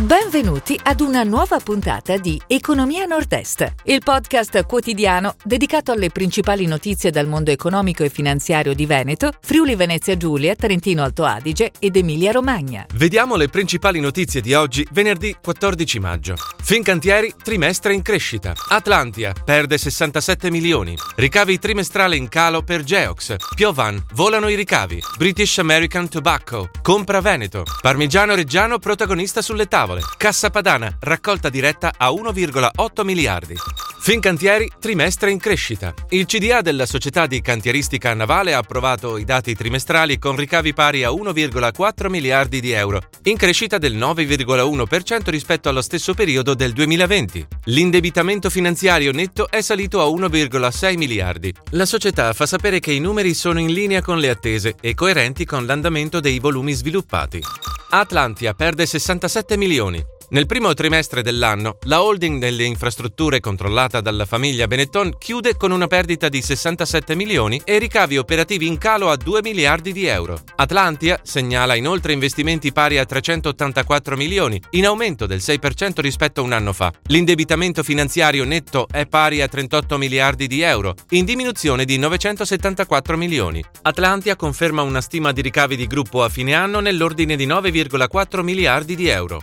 Benvenuti ad una nuova puntata di Economia Nord-Est, il podcast quotidiano dedicato alle principali notizie dal mondo economico e finanziario di Veneto, Friuli Venezia Giulia, Trentino Alto Adige ed Emilia Romagna. Vediamo le principali notizie di oggi, venerdì 14 maggio. Fincantieri, trimestre in crescita. Atlantia perde 67 milioni. Ricavi trimestrale in calo per Geox. Piovan, volano i ricavi. British American Tobacco, compra Veneto. Parmigiano Reggiano protagonista sulle tavole tavole. Cassa Padana, raccolta diretta a 1,8 miliardi. Fincantieri, trimestre in crescita. Il CDA della società di cantieristica navale ha approvato i dati trimestrali con ricavi pari a 1,4 miliardi di euro, in crescita del 9,1% rispetto allo stesso periodo del 2020. L'indebitamento finanziario netto è salito a 1,6 miliardi. La società fa sapere che i numeri sono in linea con le attese e coerenti con l'andamento dei volumi sviluppati. Atlantia perde 67 milioni. Nel primo trimestre dell'anno, la holding delle infrastrutture controllata dalla famiglia Benetton chiude con una perdita di 67 milioni e ricavi operativi in calo a 2 miliardi di euro. Atlantia segnala inoltre investimenti pari a 384 milioni, in aumento del 6% rispetto a un anno fa. L'indebitamento finanziario netto è pari a 38 miliardi di euro, in diminuzione di 974 milioni. Atlantia conferma una stima di ricavi di gruppo a fine anno nell'ordine di 9,4 miliardi di euro.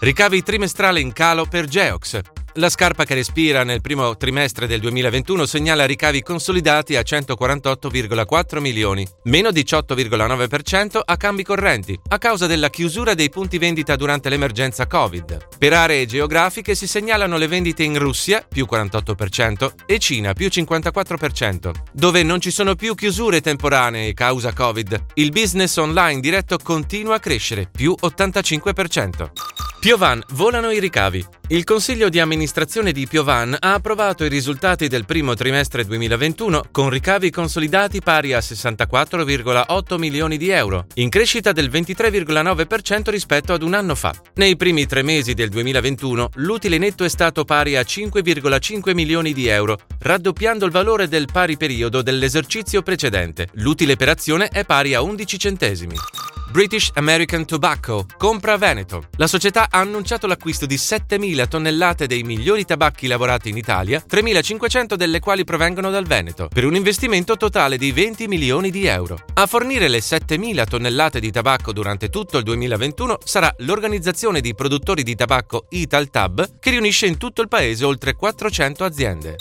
Ricavi trimestrale in calo per Geox. La scarpa che respira nel primo trimestre del 2021 segnala ricavi consolidati a 148,4 milioni, meno 18,9% a cambi correnti, a causa della chiusura dei punti vendita durante l'emergenza Covid. Per aree geografiche si segnalano le vendite in Russia, più 48%, e Cina, più 54%, dove non ci sono più chiusure temporanee causa Covid. Il business online diretto continua a crescere, più 85%. Piovan volano i ricavi. Il consiglio di amministrazione di Piovan ha approvato i risultati del primo trimestre 2021 con ricavi consolidati pari a 64,8 milioni di euro, in crescita del 23,9% rispetto ad un anno fa. Nei primi tre mesi del 2021 l'utile netto è stato pari a 5,5 milioni di euro, raddoppiando il valore del pari periodo dell'esercizio precedente. L'utile per azione è pari a 11 centesimi. British American Tobacco compra Veneto. La società ha annunciato l'acquisto di 7.000 tonnellate dei migliori tabacchi lavorati in Italia, 3.500 delle quali provengono dal Veneto, per un investimento totale di 20 milioni di euro. A fornire le 7.000 tonnellate di tabacco durante tutto il 2021 sarà l'organizzazione di produttori di tabacco Italtab, che riunisce in tutto il paese oltre 400 aziende.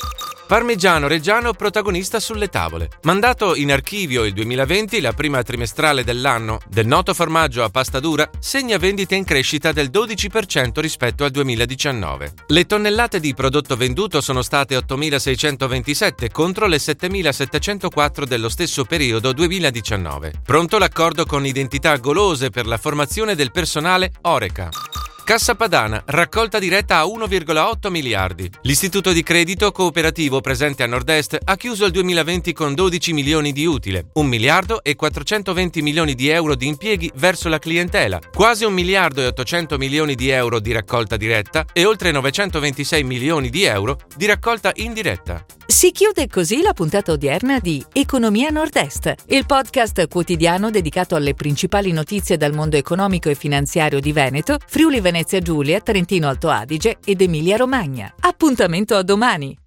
Parmigiano Reggiano protagonista sulle tavole. Mandato in archivio il 2020, la prima trimestrale dell'anno, del noto formaggio a pasta dura segna vendite in crescita del 12% rispetto al 2019. Le tonnellate di prodotto venduto sono state 8.627 contro le 7.704 dello stesso periodo 2019. Pronto l'accordo con identità golose per la formazione del personale Oreca. Cassa Padana, raccolta diretta a 1,8 miliardi. L'istituto di credito cooperativo presente a Nord-Est ha chiuso il 2020 con 12 milioni di utile, 1 miliardo e 420 milioni di euro di impieghi verso la clientela, quasi 1 miliardo e 800 milioni di euro di raccolta diretta e oltre 926 milioni di euro di raccolta indiretta. Si chiude così la puntata odierna di Economia Nord-Est, il podcast quotidiano dedicato alle principali notizie dal mondo economico e finanziario di Veneto, Friuli Venezia Giulia, Trentino Alto Adige ed Emilia Romagna. Appuntamento a domani!